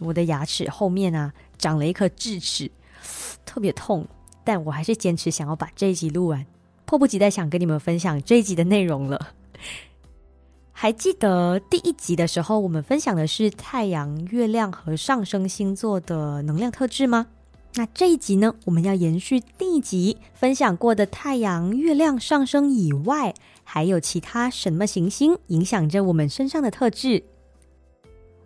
我的牙齿后面啊长了一颗智齿，特别痛。但我还是坚持想要把这一集录完，迫不及待想跟你们分享这一集的内容了。还记得第一集的时候，我们分享的是太阳、月亮和上升星座的能量特质吗？那这一集呢，我们要延续第一集分享过的太阳、月亮、上升以外，还有其他什么行星影响着我们身上的特质？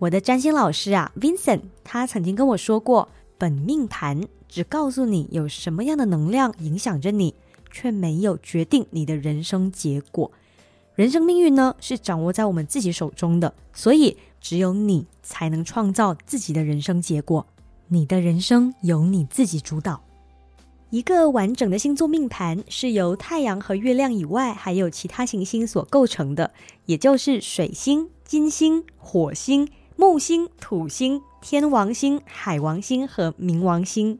我的占星老师啊，Vincent，他曾经跟我说过，本命盘只告诉你有什么样的能量影响着你，却没有决定你的人生结果。人生命运呢，是掌握在我们自己手中的，所以只有你才能创造自己的人生结果。你的人生由你自己主导。一个完整的星座命盘是由太阳和月亮以外，还有其他行星所构成的，也就是水星、金星、火星、木星、土星、天王星、海王星和冥王星。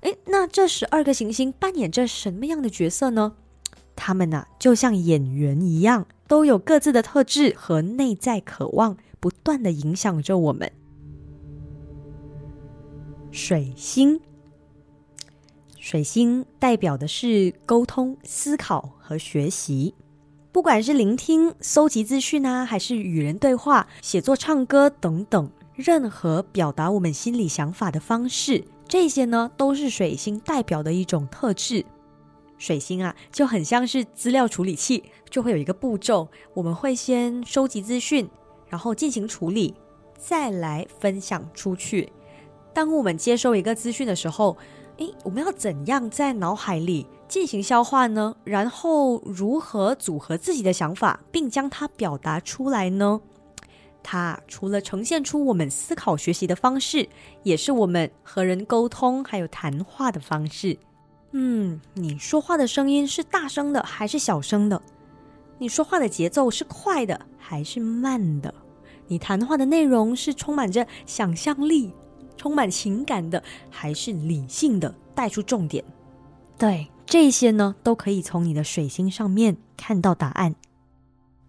诶，那这十二个行星扮演着什么样的角色呢？他们呢，就像演员一样，都有各自的特质和内在渴望，不断的影响着我们。水星，水星代表的是沟通、思考和学习。不管是聆听、搜集资讯啊，还是与人对话、写作、唱歌等等，任何表达我们心里想法的方式，这些呢，都是水星代表的一种特质。水星啊，就很像是资料处理器，就会有一个步骤，我们会先收集资讯，然后进行处理，再来分享出去。当我们接收一个资讯的时候，诶，我们要怎样在脑海里进行消化呢？然后如何组合自己的想法，并将它表达出来呢？它除了呈现出我们思考学习的方式，也是我们和人沟通还有谈话的方式。嗯，你说话的声音是大声的还是小声的？你说话的节奏是快的还是慢的？你谈话的内容是充满着想象力？充满情感的，还是理性的，带出重点。对这些呢，都可以从你的水星上面看到答案。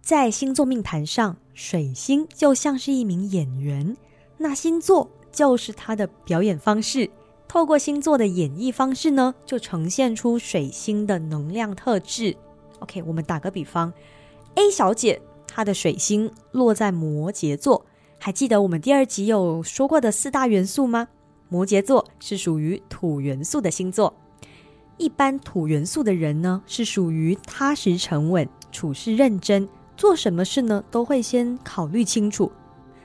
在星座命盘上，水星就像是一名演员，那星座就是他的表演方式。透过星座的演绎方式呢，就呈现出水星的能量特质。OK，我们打个比方，A 小姐她的水星落在摩羯座。还记得我们第二集有说过的四大元素吗？摩羯座是属于土元素的星座。一般土元素的人呢，是属于踏实沉稳、处事认真，做什么事呢都会先考虑清楚。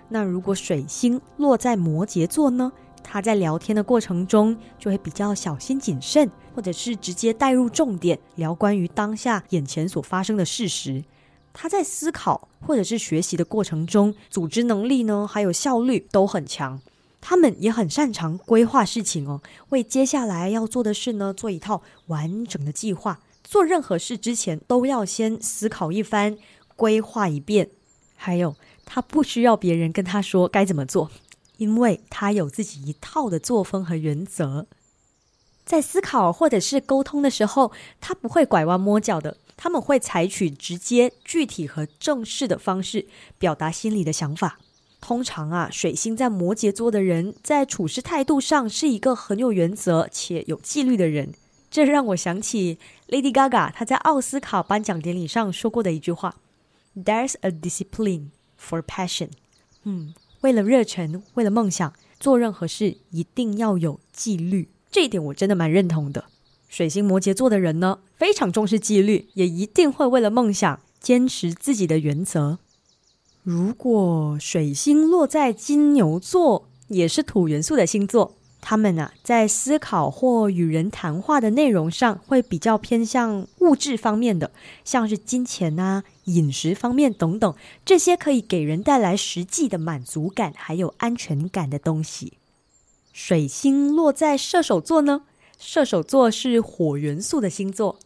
那如果水星落在摩羯座呢，他在聊天的过程中就会比较小心谨慎，或者是直接带入重点，聊关于当下眼前所发生的事实。他在思考或者是学习的过程中，组织能力呢，还有效率都很强。他们也很擅长规划事情哦，为接下来要做的事呢，做一套完整的计划。做任何事之前，都要先思考一番，规划一遍。还有，他不需要别人跟他说该怎么做，因为他有自己一套的作风和原则。在思考或者是沟通的时候，他不会拐弯抹角的。他们会采取直接、具体和正式的方式表达心里的想法。通常啊，水星在摩羯座的人在处事态度上是一个很有原则且有纪律的人。这让我想起 Lady Gaga 她在奥斯卡颁奖典礼上说过的一句话：“There's a discipline for passion。”嗯，为了热忱，为了梦想，做任何事一定要有纪律。这一点我真的蛮认同的。水星摩羯座的人呢，非常重视纪律，也一定会为了梦想坚持自己的原则。如果水星落在金牛座，也是土元素的星座，他们呢在思考或与人谈话的内容上，会比较偏向物质方面的，像是金钱啊、饮食方面等等，这些可以给人带来实际的满足感还有安全感的东西。水星落在射手座呢？射手座是火元素的星座，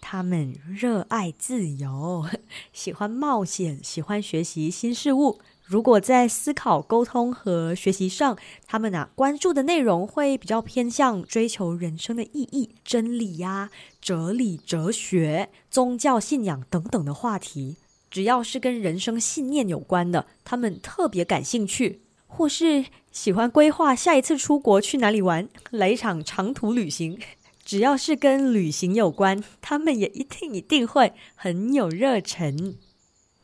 他们热爱自由，喜欢冒险，喜欢学习新事物。如果在思考、沟通和学习上，他们啊关注的内容会比较偏向追求人生的意义、真理呀、哲理、哲学、宗教信仰等等的话题。只要是跟人生信念有关的，他们特别感兴趣，或是喜欢规划下一次出国去哪里玩，来一场长途旅行。只要是跟旅行有关，他们也一定一定会很有热忱。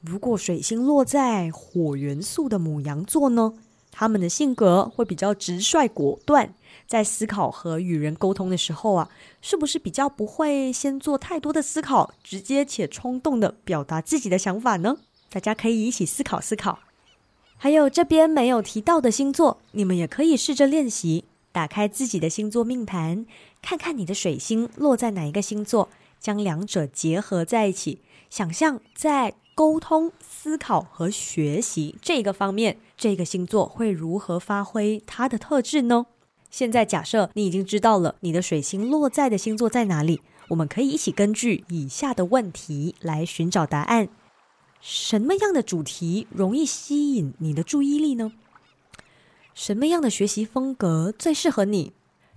如果水星落在火元素的母羊座呢？他们的性格会比较直率果断，在思考和与人沟通的时候啊，是不是比较不会先做太多的思考，直接且冲动的表达自己的想法呢？大家可以一起思考思考。还有这边没有提到的星座，你们也可以试着练习，打开自己的星座命盘，看看你的水星落在哪一个星座，将两者结合在一起，想象在。沟通、思考和学习这个方面，这个星座会如何发挥它的特质呢？现在假设你已经知道了你的水星落在的星座在哪里，我们可以一起根据以下的问题来寻找答案：什么样的主题容易吸引你的注意力呢？什么样的学习风格最适合你？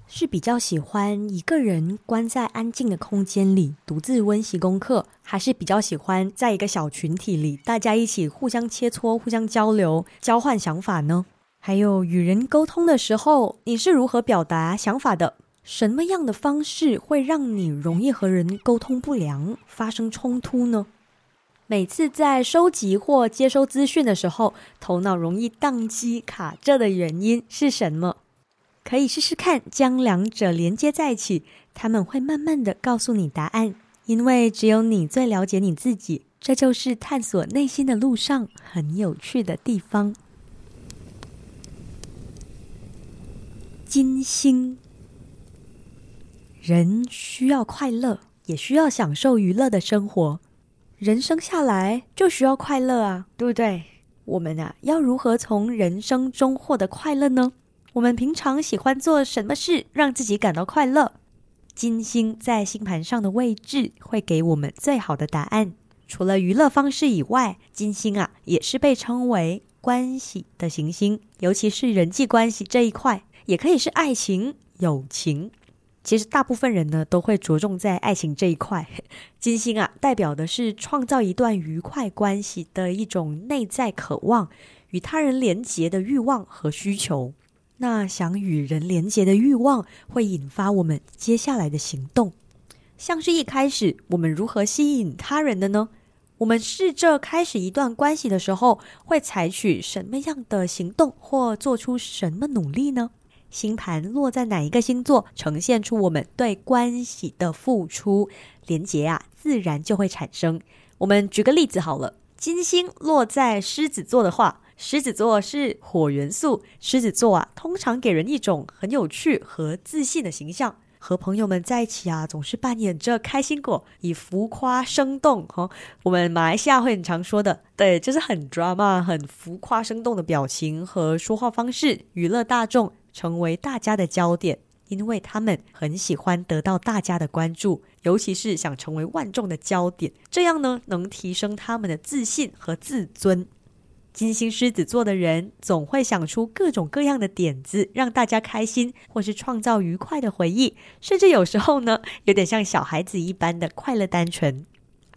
是比较喜欢一个人关在安静的空间里独自温习功课，还是比较喜欢在一个小群体里大家一起互相切磋、互相交流、交换想法呢？还有与人沟通的时候，你是如何表达想法的？什么样的方式会让你容易和人沟通不良、发生冲突呢？每次在收集或接收资讯的时候，头脑容易宕机卡着的原因是什么？可以试试看，将两者连接在一起，他们会慢慢的告诉你答案。因为只有你最了解你自己，这就是探索内心的路上很有趣的地方。金星，人需要快乐，也需要享受娱乐的生活。人生下来就需要快乐啊，对不对？我们啊，要如何从人生中获得快乐呢？我们平常喜欢做什么事让自己感到快乐？金星在星盘上的位置会给我们最好的答案。除了娱乐方式以外，金星啊也是被称为关系的行星，尤其是人际关系这一块，也可以是爱情、友情。其实大部分人呢都会着重在爱情这一块。金星啊代表的是创造一段愉快关系的一种内在渴望，与他人连结的欲望和需求。那想与人连结的欲望会引发我们接下来的行动，像是一开始我们如何吸引他人的呢？我们试着开始一段关系的时候，会采取什么样的行动或做出什么努力呢？星盘落在哪一个星座，呈现出我们对关系的付出，连结啊，自然就会产生。我们举个例子好了，金星落在狮子座的话。狮子座是火元素，狮子座啊，通常给人一种很有趣和自信的形象。和朋友们在一起啊，总是扮演着开心果，以浮夸生动哈。我们马来西亚会很常说的，对，就是很 drama、很浮夸生动的表情和说话方式，娱乐大众，成为大家的焦点。因为他们很喜欢得到大家的关注，尤其是想成为万众的焦点，这样呢，能提升他们的自信和自尊。金星狮子座的人总会想出各种各样的点子，让大家开心，或是创造愉快的回忆，甚至有时候呢，有点像小孩子一般的快乐单纯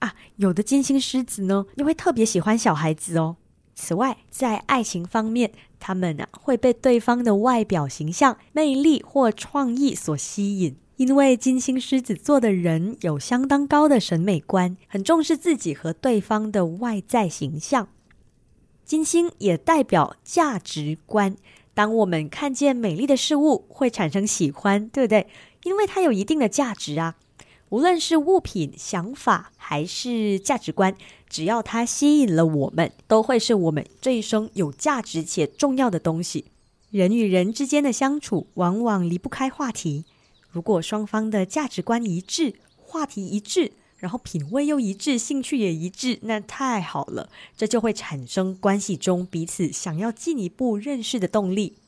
啊。有的金星狮子呢，又会特别喜欢小孩子哦。此外，在爱情方面，他们啊会被对方的外表形象、魅力或创意所吸引，因为金星狮子座的人有相当高的审美观，很重视自己和对方的外在形象。金星也代表价值观。当我们看见美丽的事物，会产生喜欢，对不对？因为它有一定的价值啊。无论是物品、想法还是价值观，只要它吸引了我们，都会是我们这一生有价值且重要的东西。人与人之间的相处，往往离不开话题。如果双方的价值观一致，话题一致。然后品味又一致，兴趣也一致，那太好了，这就会产生关系中彼此想要进一步认识的动力。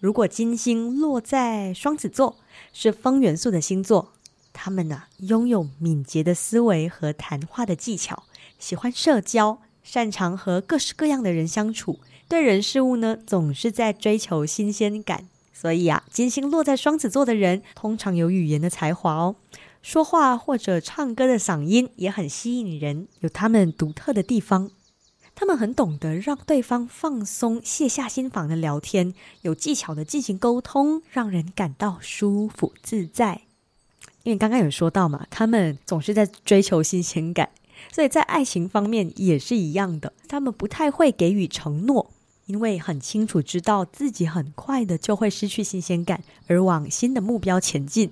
如果金星落在双子座，是风元素的星座，他们呢拥有敏捷的思维和谈话的技巧，喜欢社交，擅长和各式各样的人相处，对人事物呢总是在追求新鲜感。所以啊，金星落在双子座的人，通常有语言的才华哦，说话或者唱歌的嗓音也很吸引人，有他们独特的地方。他们很懂得让对方放松、卸下心防的聊天，有技巧的进行沟通，让人感到舒服自在。因为刚刚有说到嘛，他们总是在追求新鲜感，所以在爱情方面也是一样的。他们不太会给予承诺，因为很清楚知道自己很快的就会失去新鲜感，而往新的目标前进。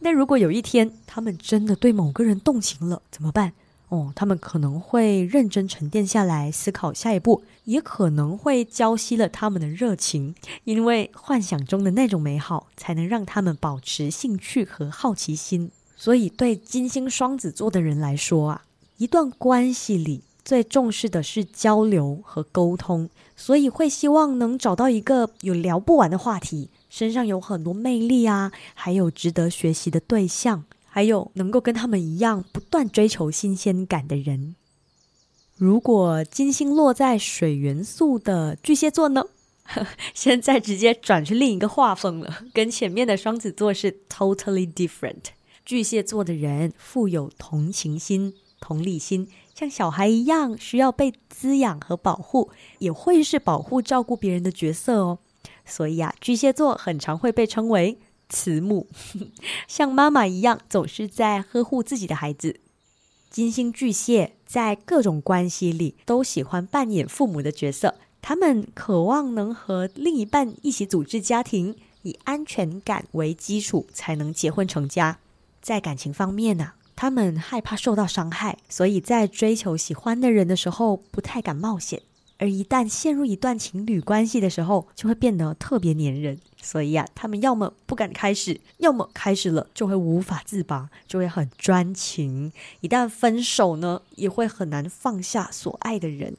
那如果有一天他们真的对某个人动情了，怎么办？哦，他们可能会认真沉淀下来思考下一步，也可能会浇熄了他们的热情，因为幻想中的那种美好才能让他们保持兴趣和好奇心。所以，对金星双子座的人来说啊，一段关系里最重视的是交流和沟通，所以会希望能找到一个有聊不完的话题，身上有很多魅力啊，还有值得学习的对象。还有能够跟他们一样不断追求新鲜感的人。如果金星落在水元素的巨蟹座呢？现在直接转去另一个画风了，跟前面的双子座是 totally different。巨蟹座的人富有同情心、同理心，像小孩一样需要被滋养和保护，也会是保护、照顾别人的角色哦。所以啊，巨蟹座很常会被称为。慈母 像妈妈一样，总是在呵护自己的孩子。金星巨蟹在各种关系里都喜欢扮演父母的角色，他们渴望能和另一半一起组织家庭，以安全感为基础才能结婚成家。在感情方面呢，他们害怕受到伤害，所以在追求喜欢的人的时候不太敢冒险。而一旦陷入一段情侣关系的时候，就会变得特别粘人。所以啊，他们要么不敢开始，要么开始了就会无法自拔，就会很专情。一旦分手呢，也会很难放下所爱的人。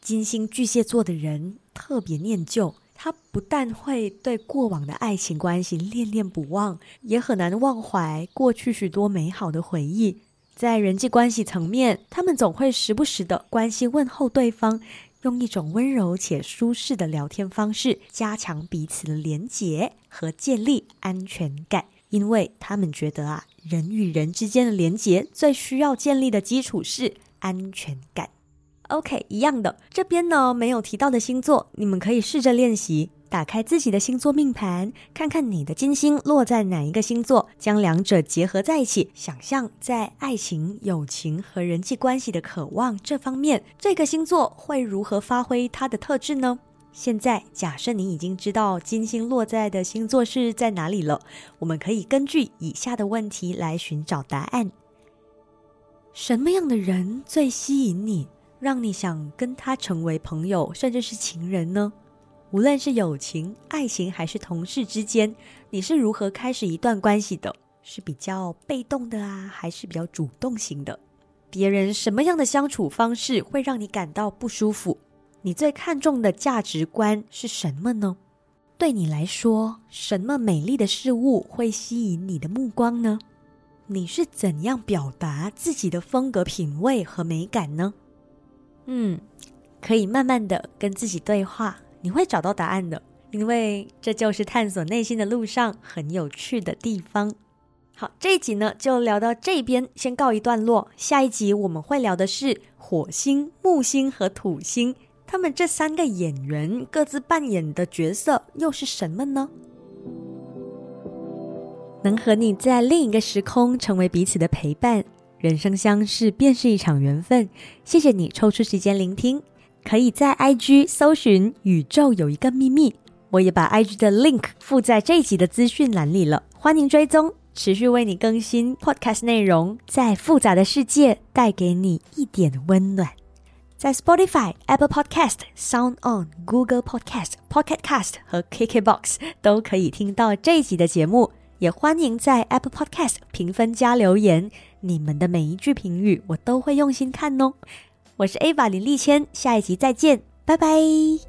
金星巨蟹座的人特别念旧，他不但会对过往的爱情关系恋恋不忘，也很难忘怀过去许多美好的回忆。在人际关系层面，他们总会时不时的关心问候对方。用一种温柔且舒适的聊天方式，加强彼此的连结和建立安全感，因为他们觉得啊，人与人之间的连结最需要建立的基础是安全感。OK，一样的，这边呢没有提到的星座，你们可以试着练习。打开自己的星座命盘，看看你的金星落在哪一个星座，将两者结合在一起，想象在爱情、友情和人际关系的渴望这方面，这个星座会如何发挥它的特质呢？现在假设你已经知道金星落在的星座是在哪里了，我们可以根据以下的问题来寻找答案：什么样的人最吸引你，让你想跟他成为朋友，甚至是情人呢？无论是友情、爱情还是同事之间，你是如何开始一段关系的？是比较被动的啊，还是比较主动型的？别人什么样的相处方式会让你感到不舒服？你最看重的价值观是什么呢？对你来说，什么美丽的事物会吸引你的目光呢？你是怎样表达自己的风格、品味和美感呢？嗯，可以慢慢的跟自己对话。你会找到答案的，因为这就是探索内心的路上很有趣的地方。好，这一集呢就聊到这边，先告一段落。下一集我们会聊的是火星、木星和土星，他们这三个演员各自扮演的角色又是什么呢？能和你在另一个时空成为彼此的陪伴，人生相识便是一场缘分。谢谢你抽出时间聆听。可以在 IG 搜寻“宇宙有一个秘密”，我也把 IG 的 link 附在这一集的资讯栏里了，欢迎追踪，持续为你更新 podcast 内容，在复杂的世界带给你一点温暖。在 Spotify、Apple Podcast、Sound On、Google Podcast、Pocket Cast 和 KKBox 都可以听到这一集的节目，也欢迎在 Apple Podcast 评分加留言，你们的每一句评语我都会用心看哦。我是 A 法林立谦，下一集再见，拜拜。